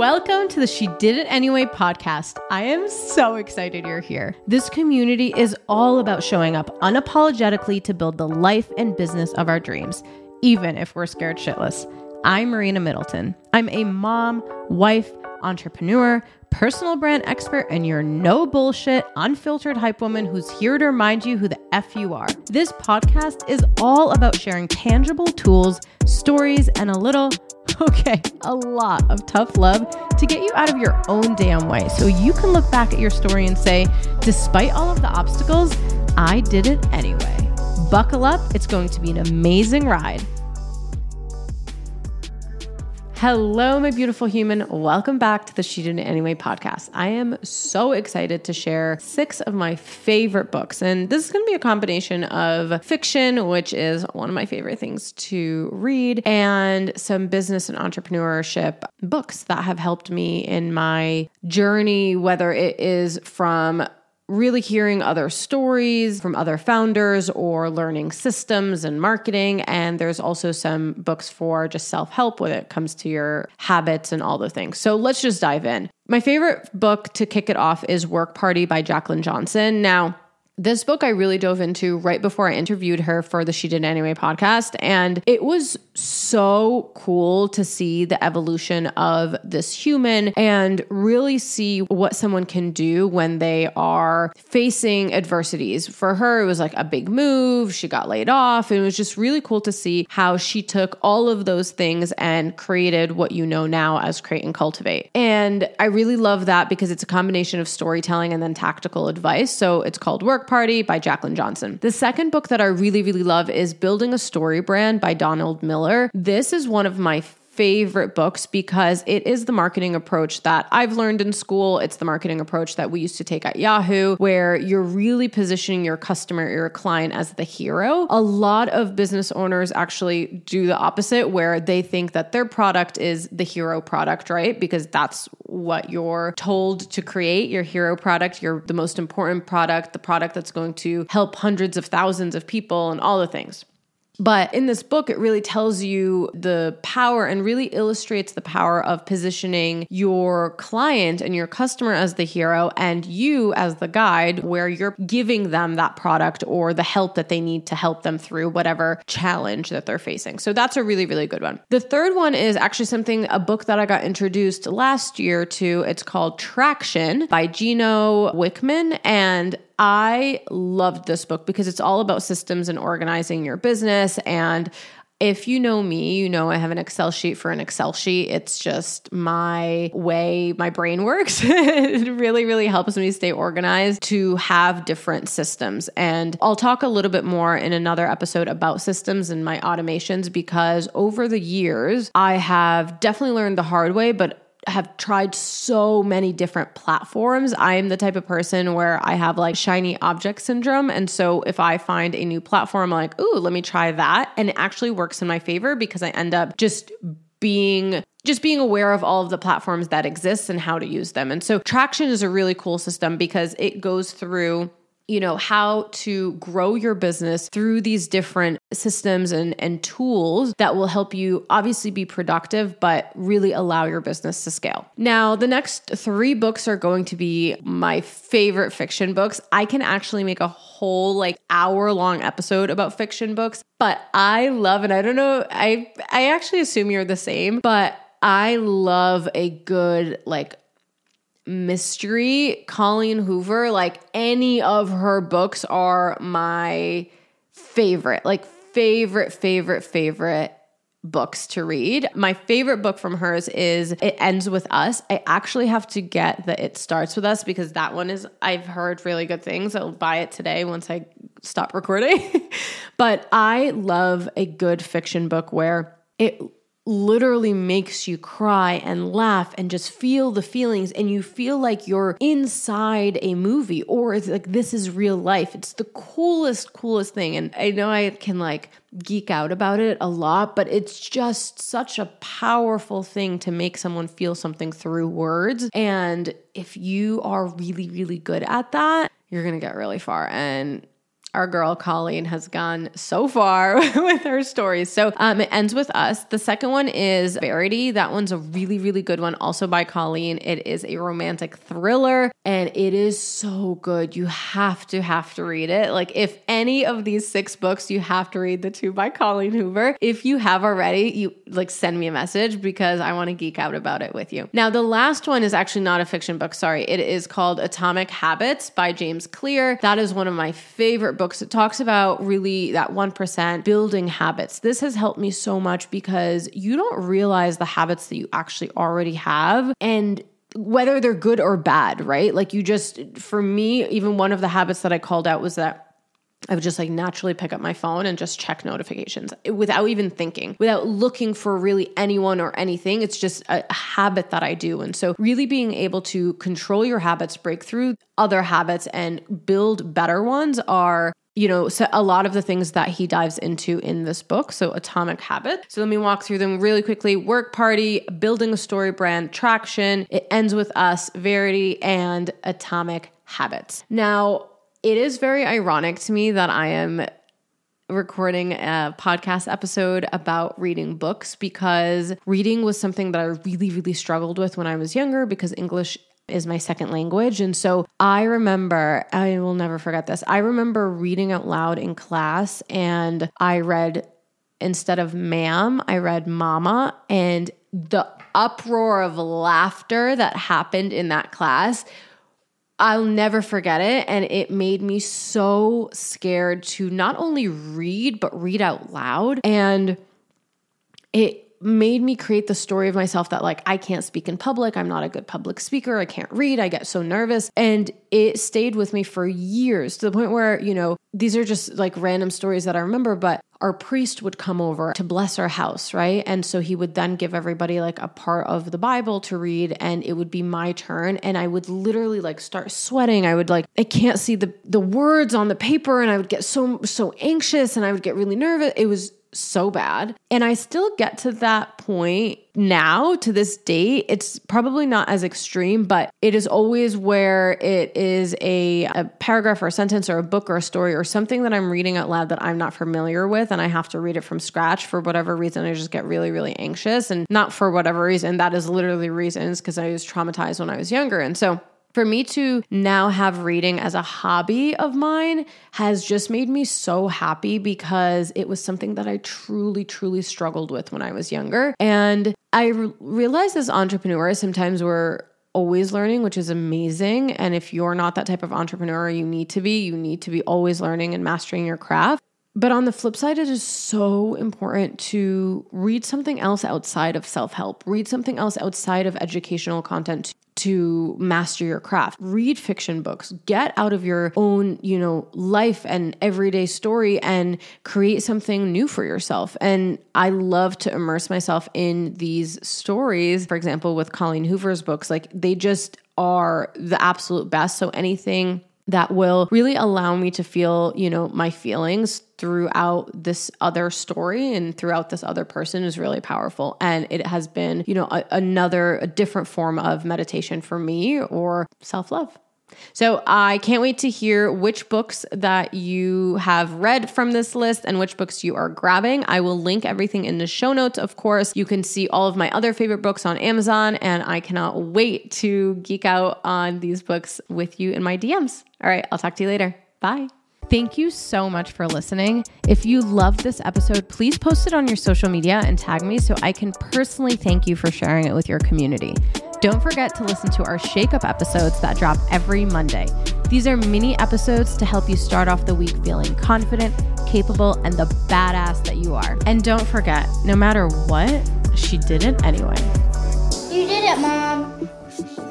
Welcome to the She Did It Anyway podcast. I am so excited you're here. This community is all about showing up unapologetically to build the life and business of our dreams, even if we're scared shitless. I'm Marina Middleton. I'm a mom, wife, entrepreneur, personal brand expert, and your no bullshit, unfiltered hype woman who's here to remind you who the F you are. This podcast is all about sharing tangible tools, stories, and a little okay, a lot of tough love to get you out of your own damn way so you can look back at your story and say, despite all of the obstacles, I did it anyway. Buckle up, it's going to be an amazing ride. Hello, my beautiful human. Welcome back to the She Did It Anyway podcast. I am so excited to share six of my favorite books. And this is going to be a combination of fiction, which is one of my favorite things to read, and some business and entrepreneurship books that have helped me in my journey, whether it is from really hearing other stories from other founders or learning systems and marketing. And there's also some books for just self help when it comes to your habits and all the things. So let's just dive in. My favorite book to kick it off is Work Party by Jaclyn Johnson. Now, this book I really dove into right before I interviewed her for the She Did Anyway podcast. And it was so cool to see the evolution of this human and really see what someone can do when they are facing adversities. For her, it was like a big move. She got laid off. And it was just really cool to see how she took all of those things and created what you know now as Create and Cultivate. And I really love that because it's a combination of storytelling and then tactical advice. So it's called Work Party by Jaclyn Johnson. The second book that I really, really love is Building a Story Brand by Donald Miller. This is one of my favorite books because it is the marketing approach that I've learned in school. It's the marketing approach that we used to take at Yahoo, where you're really positioning your customer, your client as the hero. A lot of business owners actually do the opposite, where they think that their product is the hero product, right? Because that's what you're told to create your hero product, your the most important product, the product that's going to help hundreds of thousands of people and all the things. But in this book, it really tells you the power and really illustrates the power of positioning your client and your customer as the hero and you as the guide, where you're giving them that product or the help that they need to help them through whatever challenge that they're facing. So that's a really, really good one. The third one is actually something, a book that I got introduced last year to. It's called Traction by Gino Wickman. And I loved this book because it's all about systems and organizing your business. And if you know me, you know I have an Excel sheet for an Excel sheet. It's just my way my brain works. it really, really helps me stay organized to have different systems. And I'll talk a little bit more in another episode about systems and my automations because over the years, I have definitely learned the hard way, but have tried so many different platforms. I'm the type of person where I have like shiny object syndrome. And so if I find a new platform, I'm like, ooh, let me try that. And it actually works in my favor because I end up just being just being aware of all of the platforms that exist and how to use them. And so Traction is a really cool system because it goes through you know, how to grow your business through these different systems and, and tools that will help you obviously be productive, but really allow your business to scale. Now, the next three books are going to be my favorite fiction books. I can actually make a whole like hour long episode about fiction books, but I love, and I don't know, I, I actually assume you're the same, but I love a good like mystery. Colleen Hoover, like any of her books are my favorite, like favorite, favorite, favorite books to read. My favorite book from hers is It Ends With Us. I actually have to get the It Starts With Us because that one is, I've heard really good things. I'll buy it today once I stop recording. but I love a good fiction book where it literally makes you cry and laugh and just feel the feelings and you feel like you're inside a movie or it's like this is real life. It's the coolest coolest thing. And i know i can like geek out about it a lot but it's just such a powerful thing to make someone feel something through words. And if you are really really good at that you're going to get really far. And our girl Colleen has gone so far with her stories. So um, it ends with us. The second one is Verity. That one's a really, really good one, also by Colleen. It is a romantic thriller and it is so good. You have to, have to read it. Like, if any of these six books, you have to read the two by Colleen Hoover. If you have already, you like send me a message because I want to geek out about it with you. Now, the last one is actually not a fiction book. Sorry. It is called Atomic Habits by James Clear. That is one of my favorite books. It talks about really that 1% building habits. This has helped me so much because you don't realize the habits that you actually already have. And whether they're good or bad, right? Like you just, for me, even one of the habits that I called out was that I would just like naturally pick up my phone and just check notifications without even thinking, without looking for really anyone or anything. It's just a habit that I do. And so, really being able to control your habits, break through other habits, and build better ones are you know, so a lot of the things that he dives into in this book. So, Atomic Habit. So, let me walk through them really quickly Work Party, Building a Story Brand, Traction. It ends with Us, Verity, and Atomic Habits. Now, it is very ironic to me that I am recording a podcast episode about reading books because reading was something that I really, really struggled with when I was younger because English is my second language. And so I remember, I will never forget this. I remember reading out loud in class and I read, instead of ma'am, I read mama. And the uproar of laughter that happened in that class I'll never forget it. And it made me so scared to not only read, but read out loud. And it made me create the story of myself that like I can't speak in public, I'm not a good public speaker, I can't read, I get so nervous. And it stayed with me for years to the point where, you know, these are just like random stories that I remember, but our priest would come over to bless our house, right? And so he would then give everybody like a part of the Bible to read and it would be my turn and I would literally like start sweating. I would like I can't see the the words on the paper and I would get so so anxious and I would get really nervous. It was so bad. And I still get to that point now to this date. It's probably not as extreme, but it is always where it is a, a paragraph or a sentence or a book or a story or something that I'm reading out loud that I'm not familiar with and I have to read it from scratch for whatever reason. I just get really, really anxious and not for whatever reason. That is literally reasons because I was traumatized when I was younger. And so for me to now have reading as a hobby of mine has just made me so happy because it was something that I truly, truly struggled with when I was younger. And I re- realized as entrepreneurs, sometimes we're always learning, which is amazing. And if you're not that type of entrepreneur, you need to be. You need to be always learning and mastering your craft. But on the flip side, it is so important to read something else outside of self help, read something else outside of educational content to master your craft. Read fiction books, get out of your own, you know, life and everyday story and create something new for yourself. And I love to immerse myself in these stories. For example, with Colleen Hoover's books, like they just are the absolute best. So anything that will really allow me to feel, you know, my feelings throughout this other story and throughout this other person is really powerful. And it has been, you know, a, another, a different form of meditation for me or self love. So I can't wait to hear which books that you have read from this list and which books you are grabbing. I will link everything in the show notes, of course. You can see all of my other favorite books on Amazon, and I cannot wait to geek out on these books with you in my DMs. All right, I'll talk to you later. Bye. Thank you so much for listening. If you loved this episode, please post it on your social media and tag me so I can personally thank you for sharing it with your community. Don't forget to listen to our Shake Up episodes that drop every Monday. These are mini episodes to help you start off the week feeling confident, capable, and the badass that you are. And don't forget, no matter what, she did it anyway. You did it, Mom.